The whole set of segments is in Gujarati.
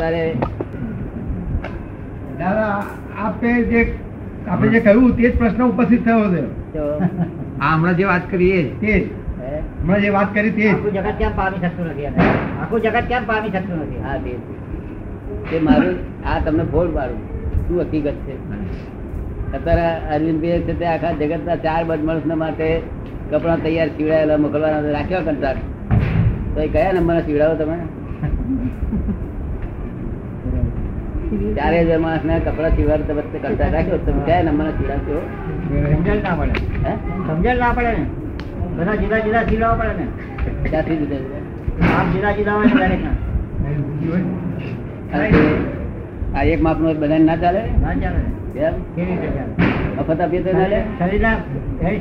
તારે દાદા આપે જે આપણે જે કહ્યું તે જ પ્રશ્ન ઉપસ્થિત થયો છે. આ હમણાં જે વાત કરી એ તે જ હમણાં જે વાત કરી તે આખું જગત કેમ પામી શકતું નથી આખું જગત કેમ પામી શકતું નથી? હા તે તે મારું આ તમને ભોળ મારું. શું હકીકત છે? અત્યારે અરવિંદભાઈ છે તે આખા જગતના ચાર બદમાશ માટે કપડા તૈયાર સીવડાયેલા મોકલવાના રાખ્યા કંટાળ તો એ કયા નંબરના સીવડાવો તમે? ચારે હજાર માણસ ના કપડા સીવડાવ તમે કરતા રાખ્યો તમે કયા નંબરના સીવડાવશો સમજણ ના પડે. સમજણ ના પડે ને. બધા જુદા જુદા સિલાવા પડે ને. ક્યાંથી જુદા જુદા? આમ જુદા જુદા હોય ને દરેકના. આ એક માપનો બધાને ના ચાલે? ના ચાલે. ને. કેવી રીતે ચાલે? મફત આપીએ તો ના શરીરના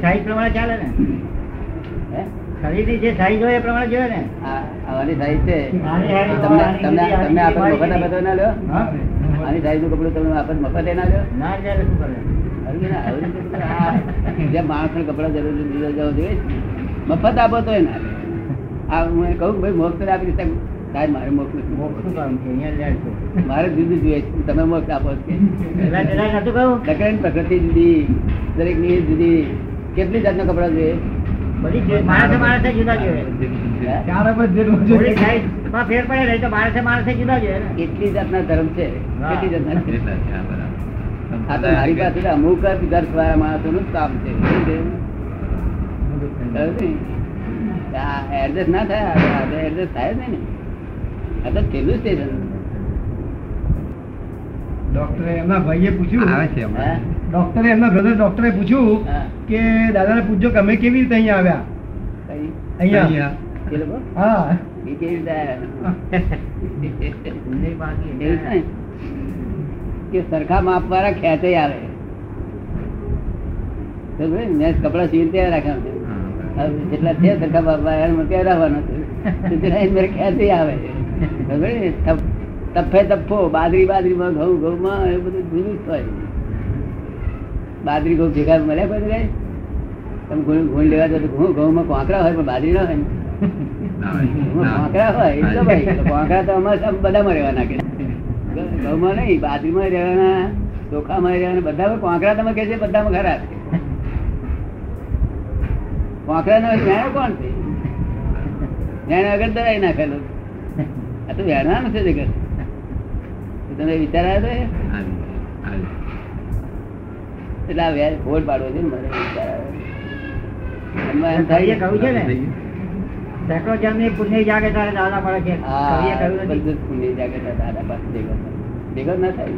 સાઈઝ પ્રમાણે ચાલે ને. શરીરની જે સાઈઝ હોય એ પ્રમાણે જોઈએ ને. આ આવાની સાઈઝ છે. તમને તમને તમને આપણે મફત આપે તો ના લ્યો? આની સાઈઝનું કપડું તમે આપણે મફત ના લ્યો. ના ચાલે શું કરે? આવી ગયું ને? જે કપડા જરૂર દીધા જવા જોઈએ મફત આપો તો એ ના આ હું કહું ભાઈ મોક્ષ આપી દઈશ સાહેબ મારે મોક્ષ નથી. કામ છે? અહીંયા મારે જુદું જોઈએ તમે મોક્ષ આપો પ્રકૃતિ જુદી દરેકની જુદી. કેટલી જાતના કપડા જોઈએ? બધી જે- માણસે માણસે જુદા જોઈએ. ચાર ફેર પડે નહીં તો માણસે માણસે જુદા છે કેટલી જાતના ધર્મ છે. કેટલી જાતના. આ તો મારી પાસે અમુક જ દર્શ વાળા માણસો નું કામ છે. એડજસ્ટ ના થાય એડજસ્ટ થાય જ ને. આ તો છેલ્લું સ્ટેશન ડોક્ટરે એમના ભાઈએ પૂછ્યું. આવે છે હમણાં. ડોક્ટરે એમના બ્રધર ડોક્ટરે પૂછ્યું. કે દાદાને પૂછજો કે અમે કેવી રીતે અહીંયા આવ્યા? અહીંયા. હા. એવું છે ને? કે સરખા માપ વાળા ખેંચે આવે મેં કપડા સીવી ત્યાં રાખ્યા જેટલા છે સરખા માપ વાળા ત્યાં રાખવાનો છે. ખેંચે આવે. તફે તફો બાદરી બાજરીમાં ઘઉં ઘઉંમાં એ બધું જુદું જ હોય. બાદરી ઘઉં ભેગા મળ્યા પછી? તમે ઘઉં ઘઉં લેવા જાઓ તો ઘઉં ઘઉંમાં કોંકરા હોય પણ બાજરી ના હોય ને. હોય. તો ભાઈ તો અમારે બધામાં રહેવાના કે ઘઉંમાં નહીં બાજરીમાં રહેવાના ચોખામાં રહેવાના બધા કોંકરા તમે કહે છે બધામાં ખરા છે કોંકરા નો વેણો કોણ છે વેણ વગર દરાઈ નાખેલું આ તો વેણવાનું છે જગત તમે વિચાર આવ્યો. એટલે આ વ્યાજ ફોડ પાડવો છે ને મારે વિચાર આવ્યો એમ થાય કહ્યું છે ને સેંકડો જન્મની પુણ્ય જાગે તારે દાદા પડે છે બધું પુણ્ય જાગે દાદા પાસે ભેગો ભેગો ના થાય.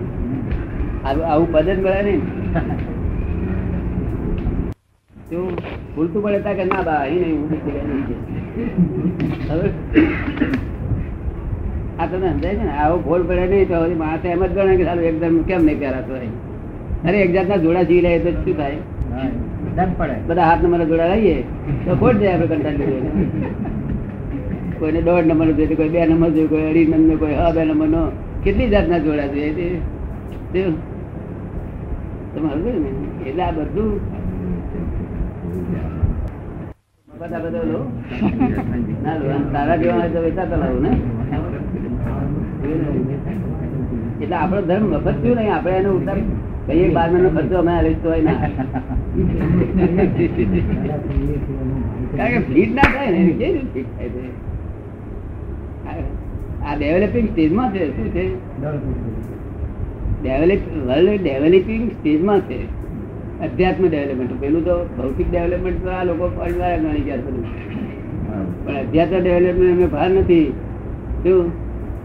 આવું આવું પદ જ મળે નહીં શું ભૂલતું પડે તા કે ના બા અહીં નહીં જગ્યાએ છે. હવે આ તમે સમજાય છે ને આવો ભૂલ પડે નહીં તો હવે માણસે એમ જ ગણે કે સારું એકદમ કેમ નહીં પહેરાતો અરે એક જાતના જોડા જી લે તો શું થાય? પડે. બધા હાથ નંબર જોડા લઈએ તો ખોટ જાય આપણે કંટાળી કોઈને દોઢ નંબર નો જોઈએ કોઈ બે નંબર જોઈએ કોઈ અઢી નંબર કોઈ હા બે નંબર નો. કેટલી જાતના જોડા જોઈએ તે એટલે આ બધું બધા ના ધર્મ થયું નહીં આપણે એનો ઉતાર. કઈ બાર મહિનો ખર્ચો અમે આલીશ તો હોય ના. કારણ કે ફ્લીટ ના થાય ને, કેવી ફ્લીટ થાય? છે આ- ડેવલપિંગ સ્ટેજમાં છે, શું છે? ડેવલપ વર્લ્ડ ડેવલપિંગ સ્ટેજમાં છે. અધ્યાત્મ ડેવલપમેન્ટ પેલું તો ભૌતિક ડેવલપમેન્ટ તો આ લોકો પરિવાર ગણી ગયા બધું પણ અધ્યાત્મ ડેવલપમેન્ટ એમને ભાર નથી. શું?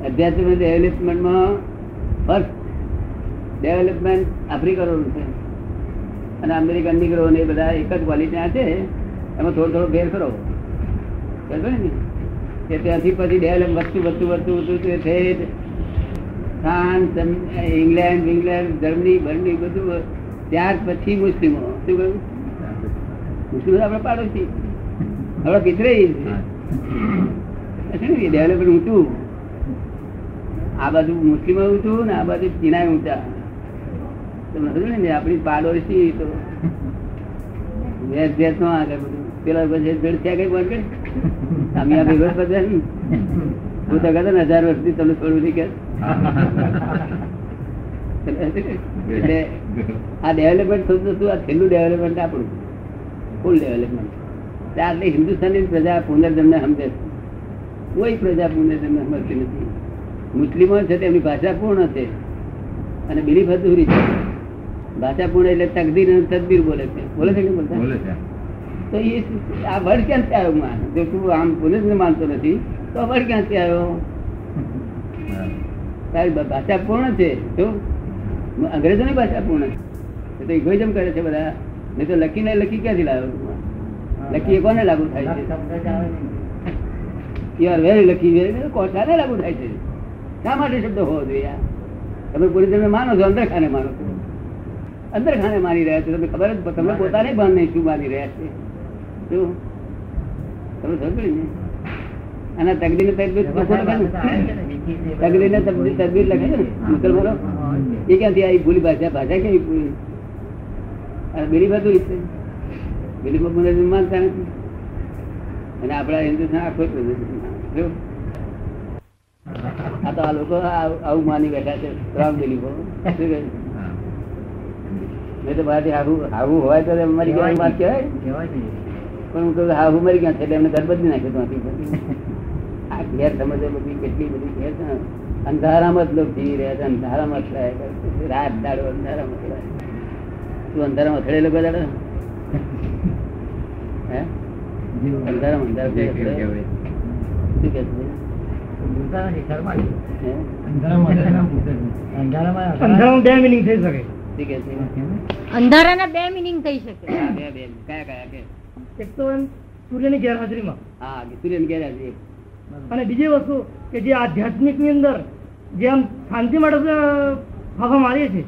અધ્યાત્મ ડેવલપમેન્ટમાં ફર્સ્ટ ડેવલપમેન્ટ આફ્રિકનોનું છે. અને અમેરિકન નીકળો ને એ બધા એક જ ક્વોલિટીના છે. એમાં થોડો થોડો ફેર કરો ને? કે ત્યાંથી પછી ડેવલપ વધતું વધતું વધતું વધતું તે ઠેઠ ફ્રાન્સ ઇંગ્લેન્ડ ઇંગ્લેન્ડ, જર્મની, બર્મની, બધું ત્યાર પછી મુસ્લિમો. શું કહ્યું? મુસ્લિમ આપણે પાડોશી. હવે પિતરાઈ ડેવલપમેન્ટ ઊંચું? આ બાજુ મુસ્લિમો ઊંચું ને આ બાજુ ચીનાય ઊંચા. તમે સમજો ને, આપણી પાડોશી તો વેસ ભેસ નો આગળ બધું. પેલા પછી જડ ત્યાં કઈ બંધ કરી વર્ષ આ બધા ને. હું તો કહેતો ને હજાર વર્ષથી તમને થોડું નહીં કે. આ ડેવલપમેન્ટ થતું હતું આ છેલ્લું ડેવલપમેન્ટ આપણું. ફૂલ ડેવલપમેન્ટ આટલી હિન્દુસ્તાનની પ્રજા પુનર્જન્મને સમજે કોઈ પ્રજા પુનર્જન્મ સમજતી નથી. મુસ્લિમો છે તેમની ભાષા પૂર્ણ છે. અને બિલીફ અધૂરી છે. ભાષા પૂર્ણ એટલે તકદીર અને તદબીર બોલે છે. બોલે છે કે બોલતા? તો એ આ વર્ડ ક્યાંથી આવ્યો માન જો તું આમ પુનર્જન્મ માનતો નથી, તો આ ક્યાંથી આવ્યો? તારી ભાષા પૂર્ણ છે શું અંગ્રેજોની ભાષા પૂર્ણ છે. તો ઇગોઇઝમ કરે છે બધા. નહીં તો લખીને લખી ક્યાંથી લાવ્યો? લખી એ કોને લાગુ થાય છે. યુ આર વેરી લકી કોઠાને લાગુ થાય છે. શા માટે શબ્દ હોવો જોઈએ તમે પોલીસ તમે માનો છો અંદર ખાને માનો છો. અંદર ખાને માની રહ્યા છો. તમે ખબર જ તમે પોતાને ભાન નહીં શું માની રહ્યા છે. શું? તમે સમજ અને તકદીર તકદીર બધા તકદીર ને બધું. તકદીર તકદીર લખે છે ને? મુસલમાનો એ ક્યાંથી આવી? ભૂલી ભાષા. ભાષા કેવી ભૂલી? અને બિલીફ હતું રીતે બિલીફ મને માનતા નથી. અને આપણા હિન્દુસ્તાન આખો જ આ તો આ લોકો આવું માની બેઠા છે. ત્રણ બિલીફો? નહીં તો બહારથી આવું આવું હોય તો મારી ગયા વાત કહેવાય કહેવાય. પણ હું મરી ગયા છે એટલે એમને ઘર બદલી નાખ્યું આ ઘેર સમજો બધી કેટલી બધી ઘેર છે. અંધારામાં જ લોકો જીવી રહ્યા છે અંધારામાં છે. રાત દાડો અંધારામાં તું અંધારામાં અથડેલો કોઈ દાડો? હે? અંધારામાં અંધારામાં. શું છે? અંધારાના બે મિનિંગ થઈ શકે. બે બે. કયા કયા કે? એક તો એમ સૂર્યની ગેરહાજરીમાં. હા સૂર્યની ગેરહાજરી. અને બીજી વસ્તુ કે જે આધ્યાત્મિકની અંદર જે આમ શાંતિ માટે ફાફા મારીએ છીએ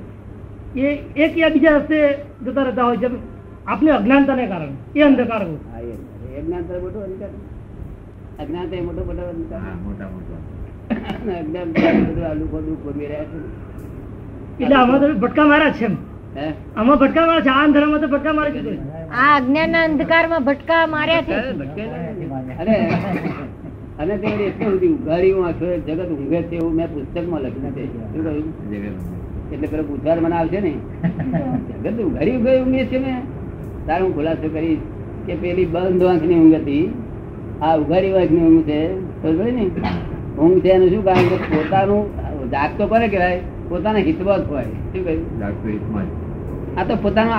એ એક યા બીજા રસ્તે જતા રહેતા હોય છે આપની અજ્ઞાનતાને કારણે એ અંધકાર હોય. હા, એ એ જ્ઞાન તો મોટો અધિકાર. અજ્ઞાન તો એ મોટો મોટો અધિકાર. મોટા મોટા અજ્ઞાન તો બધું આ લોકો દુઃખ ભોગવી રહ્યા છે. એટલે આમાં તો ભટકા માર્યા છે એમ. આમાં ભટકા માર્યા છે. આ અંધારામાં તો ભટકા મારી કીધું છે. આ અજ્ઞાનના અંધકારમાં ભટકા માર્યા છે. અરે અને તે એટલું સુધી ઉઘાડી હું આખો જગત ઊંઘે છે એવું મેં પુસ્તકમાં લખ્યું છે. શું કહ્યું? એટલે પેલો ઉધાર મને આવશે ને. જગત ઉઘાડી ઉઘાડી ઊંઘે છે મેં તારે હું ખુલાસો કરીશ કે પેલી બંધ વાંખની ઊંઘ હતી. આ ઉઘાડી વાંખની ઊંઘ છે. ખબર ને ઊંઘ છે એનું શું કારણ? કે પોતાનું જાગતો કરે કહેવાય? પોતાના હિતવત હોય. શું કહ્યું? આ તો પોતાનું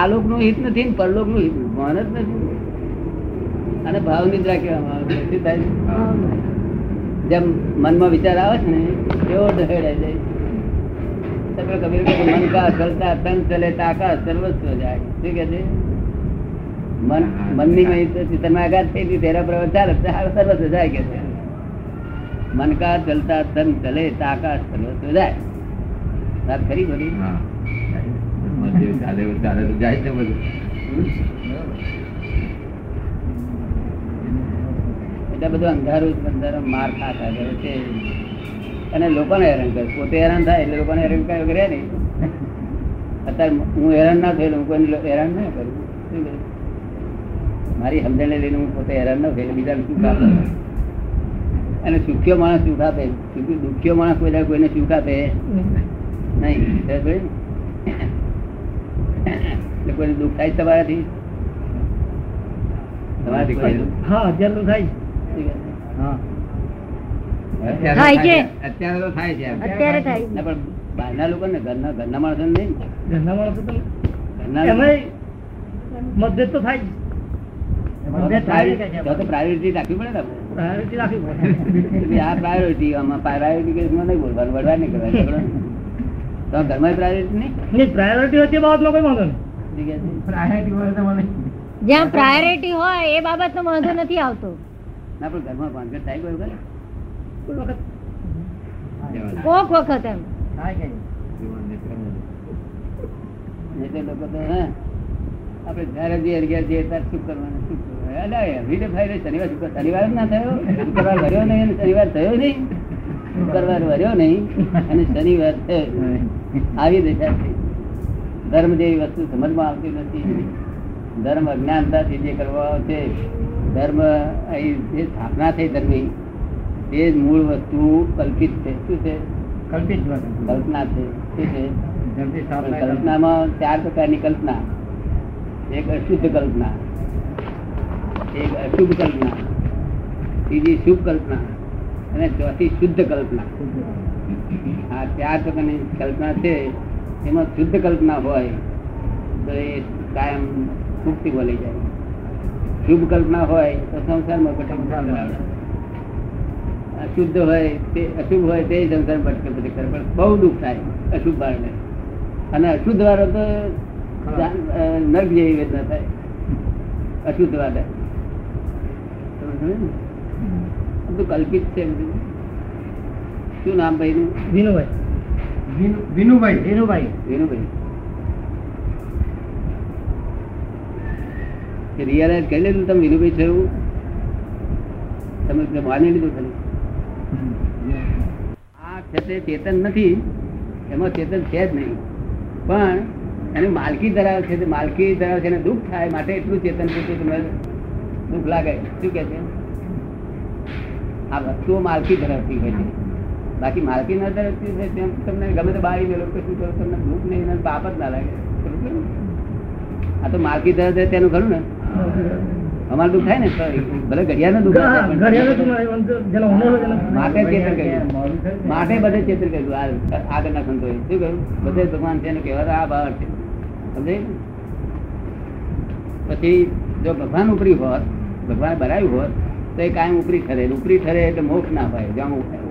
આલોકનું હિત નથી ને પરલોકનું હિત ભાન જ નથી. અને ભાવ નિદ્રા કહેવામાં આવે શું થાય? જેમ મનમાં વિચાર આવે છે ને એવો ઢહેડાઈ જાય. કબીર મન કા ચલતા તન ચલે તાકા સર્વસ્વ જાય. શું કે છે? મન મનની મય તમે આઘાત થઈ હતી તેરા પ્રવર ચાલે. સર્વસ્વ જાય કે છે? મન કા ચલતા તન ચલે તાકા સર્વસ્વ જાય. વાત ખરી બધી મહાદેવ ચાલે ચાલે તો જાય છે બધું. એટલે બધું અંધારું જ અંધારું માર ખાતા કરે છે અને લોકોને હેરાન કરે. પોતે હેરાન થાય એટલે લોકોને હેરાન કરે નહીં. અત્યારે હું હેરાન ના થયેલું હું કોઈને હેરાન ના કરું. કરું? મારી સમજણને લઈને હું પોતે હેરાન ના થયેલું બીજાને શું કામ અને સુખ્યો માણસ સુખ આપે. સુખી- દુખ્યો માણસ કોઈ કોઈને સુખ આપે? નહીં? એટલે કોઈ દુઃખ થાય તમારાથી? તમારાથી કોઈ હા અત્યારે તો થાય હા થાય છે. અત્યારે તો થાય છે એમ. અત્યારે થાય ના પણ બહારના લોકો ને ઘરના ઘરના માણસો નહીં ઘરના માણસો મતભેદ તો થાય. પ્રાયોરિટી- રાખવી પડે ને આપણે. આ પ્રાયોરિટી આમાં પ્રાયોરિટી નહીં બોલવાનું વડવા નહીં કરવાનું ઘરમાં પ્રાયોરિટી નહીં? પ્રાયોરિટી હોય બાબત લોકો વાંધો નહીં? જ્યાં પ્રાયોરિટી હોય એ બાબતનો વાંધો નથી આવતો. ના પણ ઘરમાં ભાનગડ થાય કોઈ વખત? કોઈ વખત. કોક વખત એમ. લોકો તો હે? આપણે જ્યારે જે અગિયાર જઈએ ત્યારે શું કરવાનું શું કરવાનું? શનિવાર શુક્ર શનિવાર ના થયો. શુક્રવાર વર્યો નહીં અને શનિવાર થયો નહીં. શુક્રવાર વર્યો નહીં અને શનિવાર થયો આવી દશા ધર્મ જેવી વસ્તુ સમજમાં આવતી નથી. ધર્મ અજ્ઞાનતાથી જે કરવા છે ધર્મ અહીં જે સ્થાપના થઈ ધર્મની તે જ મૂળ વસ્તુ કલ્પિત છે. શું છે? કલ્પિત કલ્પના છે. શું છે. કલ્પનામાં ચાર પ્રકારની કલ્પના. એક અશુદ્ધ કલ્પના એક અશુભ કલ્પના ત્રીજી શુભ કલ્પના અને ચોથી શુદ્ધ કલ્પના. આ ચાર પ્રકારની કલ્પના છે. એમાં શુદ્ધ કલ્પના હોય તો એ કાયમ મુક્તિ બોલી જાય. શુભ કલ્પના હોય તો સંસારમાં ભટક અશુદ્ધ હોય તે અશુભ હોય તે સંસાર ભટકે ભટક કરે પણ બહુ દુઃખ થાય અશુભ વાળને. અને અશુદ્ધ વાળો તો નર્ક જેવી વેદના થાય. અશુદ્ધ વાળે. બધું કલ્પિત છે શું નામ ભાઈ નું વિનુભાઈ. વિનુભાઈ. વિનુભાઈ. રિયલાઇઝ કરી લીધું તમે વિનુભાઈ થયું તમે માની લીધું ખાલી. આ છે ચેતન નથી. એમાં ચેતન છે જ નહીં. પણ એની માલકી ધરાવે છે માલકી ધરાવે છે એને દુઃખ થાય માટે એટલું ચેતન છે તમને દુઃખ લાગે. શું કે છે? આ વસ્તુઓ માલકી ધરાવતી હોય છે. બાકી માલકી ના તેમ તમને ગમે તો બાળી મેળો કશું કરો તમને ભૂખ નહીં પાપ જ ના લાગે. આ તો માલકી હોય તેનું ઘણું ને? અમારે દુઃખ થાય ને ભલે ઘડિયાળનું દુઃખ માટે ચેતન કર્યું. માટે બધે ચેતન કર્યું. આ આગળના સંતો શું કહ્યું? બધે ભગવાન છે એનો આ ભાવ છે. સમજે પછી જો ભગવાન ઉપરી હોત ભગવાન ભરાયું હોત તો એ કાયમ ઉપરી ઠરે ઉપરી ઠરે એટલે મોક્ષ ના હોય ઉપ-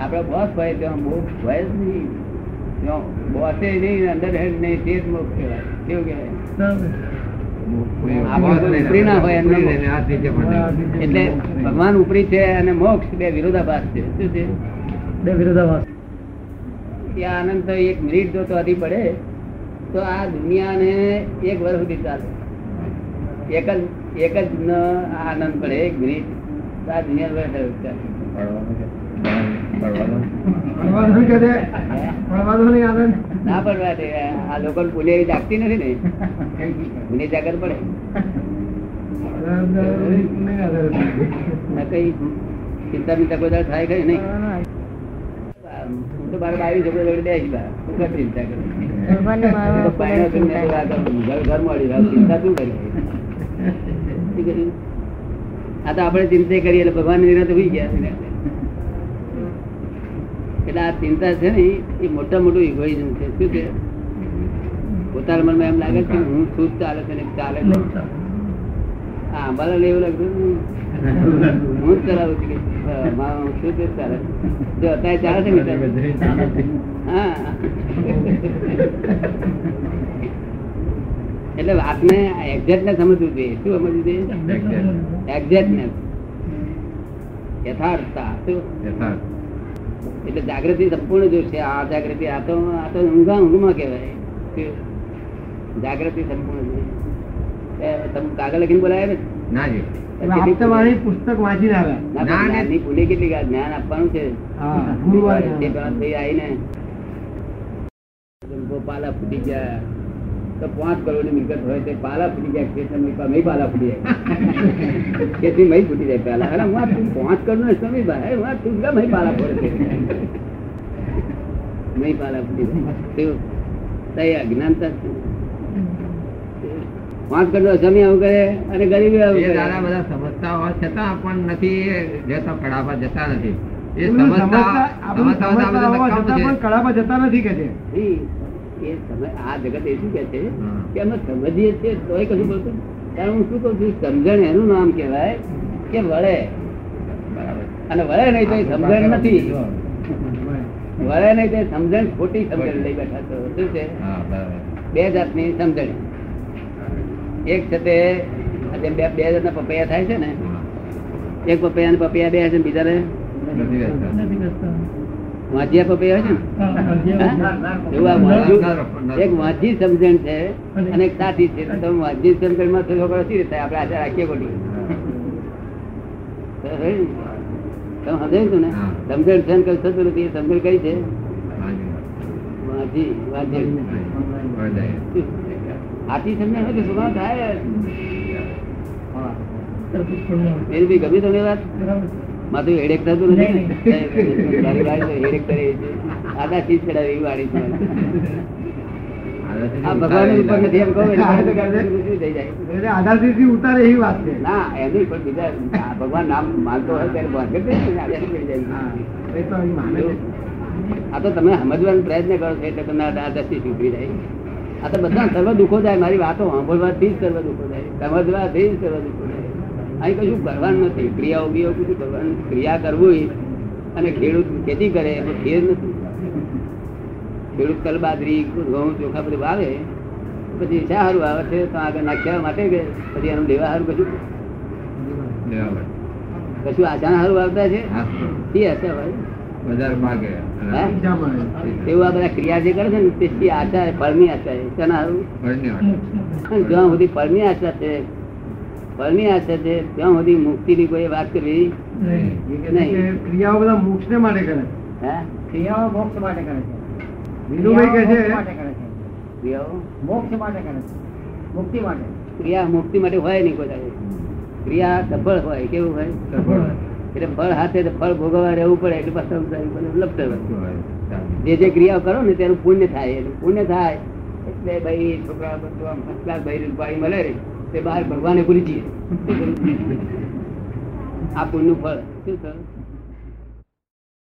આપડે બોસ હોય ત્યાં મોક્ષ હોય જ નહીં. ત્યાં બોસે નહીં અંદર હેડ નહીં તે જ મોક્ષ કહેવાય. કેવું કહેવાય. એટલે ભગવાન ઉપરી છે અને મોક્ષ બે વિરોધાભાસ છે. શું છે? બે વિરોધાભાસ. આનંદ એક મિનિટ જો તો અધી પડે તો આ દુનિયાને એક વર્ષ સુધી ચાલે. એક જ એક જ આનંદ પડે એક મિનિટ. આ દુનિયા વર્ષ ચાલે. ના પડવા દે. આ લોકો પુણ્ય જાગતી નથી ને. પુણ્ય જાગર પડે. કઈ ચિંતા બિંતા કોઈ થાય કઈ નહીં. હું તો મારા બાવી છોકરો જોડે બેસી બહાર. હું ચિંતા કરું. ચિંતા શું કરી? આ તો આપણે ચિંતા કરીએ એટલે ભગવાન નિરાત હોઈ ગયા. એટલે આ ચિંતા છે ને એ મોટા મોટું ઇગોઇઝમ છે. શું છે? પોતાના મનમાં એમ લાગે છે હું શું ચાલે છે ને ચાલે છે. હા અંબાલાલ લેવું લાગતું હું જ ચલાવું છું કે મારું શું છે ચાલે જો અત્યારે ચાલે છે ને હા. એટલે વાતને એક્ઝેક્ટને સમજવું જોઈએ. શું સમજવું જોઈએ? એક્ઝેક્ટને યથાર્થતા. શું? એટલે જાગૃતિ સંપૂર્ણ જોશે. આ જાગૃતિ આ તો આ તો ઊંઘા ઊંઘમાં કહેવાય. જાગૃતિ સંપૂર્ણ જોશે તમે કાગળ લખીને બોલાય ને ના જી. પુસ્તક વાંચી કેટલી જ્ઞાન આપવાનું છે. હા ગુરુવાર તે પેલા થઈ આવીને. જો પાલા ફૂટી ગયા. તો પાંચ કરોડની મિલકત હોય તે પાલા ફૂટી જાય ખેતર નહીં પાલા ફૂટી જાય. ખેતી મહી ફૂટી જાય પેલા. અરે હું તું પાંચ કરોડ નો સમય ભાઈ હું તું ગમે પાલા ફોડે છે. મહી પાલા ફૂટી જાય? અજ્ઞાનતા છે. પાંચ કરોડ સમય આવું કરે અને ગરીબી આવું કરે. દાદા બધા સમજતા હોવા છતાં પણ નથી જતા કડાવા જતા નથી. એ સમજતા સમજતા- બધા કળામાં જતા નથી કે છે. નહીં, એ સમય આ જગત એ શું કે છે કે અમે સમજીએ છીએ તોય કશું બોલતું ત્યારે હું શું કહું છું સમજણ એનું નામ કહેવાય કે વળે. અને વળે નહીં તો સમજણ નથી. વળે નહીં તો સમજણ ખોટી સમજણ લઈ બેઠા છો. શું છે? હા, બરાબર. બે જાતની સમજણ. એક છે તે બે બે જાતના પપૈયા થાય છે ને. એક પપૈયા ને પપૈયા બે છે બીજા ને નથી બેસતા. પપૈ હોય ને? એવું આ વાંજ્યું- એક વાંધી સમજણ છે અને એક સાચી છે. તમે વાંધી સમજણમાં છોકરો સી રીતે આપણે આચાર રાખીએ ખોટી તમે સમજાયું તું ને? સમજણ છે ને કઈ થતું નથી એ સમજણ કઈ છે? વાંજી વળદાય. આથી સમજણ હોય તો થાય જ. તરત જ છોડવું. એ બી ગમી તમને વાત? માથું હેડેક થતું નથી હેડેક કરે આદા ચીજ ચડાવે એવી વાણી છે. ભગવાન ઉપર નથી એમ કહો એટલે મારે તો ગરદન ઊંચી થઈ જાય. આધારથી ઉતારે એવી વાત છે. ના એમ પણ બીજા ભગવાન નામ માનતો હોય ત્યારે. આ તો તમે સમજવાનો પ્રયત્ન કરો છો એટલે તમને આ દ્રષ્ટિ શીખવી જાય આ તો બધા સર્વ દુઃખો જાય મારી વાતો સાંભળવાથી જ સર્વ દુઃખો જાય સમજવાથી જ સર્વ દુઃખો અહીં કશું કરવાનું નથી. ક્રિયાઓ બીઓ કશું કરવાનું ક્રિયા કરવું અને ખેડૂત ખેતી કરે એમાં ખેર નથી. ખેડૂત કલ બાજરી ઘઉં ચોખા બધું વાવે પછી શા સારું આવે છે તો આગળ નાખ્યા માટે કે પછી એનું લેવા સારું કશું? કશું આશા સારું આવતા છે? એ આશા ભાઈ એવું આ બધા ક્રિયા જે કરે છે ને તે આશા ફળની આશા છે. હારું? જ્યાં સુધી ફળની આશા છે ફળની આશા છે ત્યાં સુધી મુક્તિની કોઈ વાત કરવી નહીં. ક્રિયાઓ બધા મોક્ષને માટે કરે. હે? ક્રિયાઓ મોક્ષ માટે કરે છે. વિનુભાઈ કહે છે? ક્રિયાઓ મોક્ષ માટે કરે છે. ક્રિયાઓ? મોક્ષ માટે કરે છે. મુક્તિ માટે. ક્રિયા મુક્તિ માટે હોય નહીં કોઈ દાડે. ક્રિયા સફળ હોય કેવું હોય? એટલે ફળ હાથે ફળ ભોગવવા રહેવું પડે એટલે લપટે. જે જે ક્રિયાઓ કરો ને તેનું પુણ્ય થાય એટલે પુણ્ય થાય એટલે ભાઈ છોકરા બધું આમ first class ભાઈ મળે ને તે બહાર ભગવાને ભૂલી જઈએ. આ પુણ્યનું ફળ. શું થયું?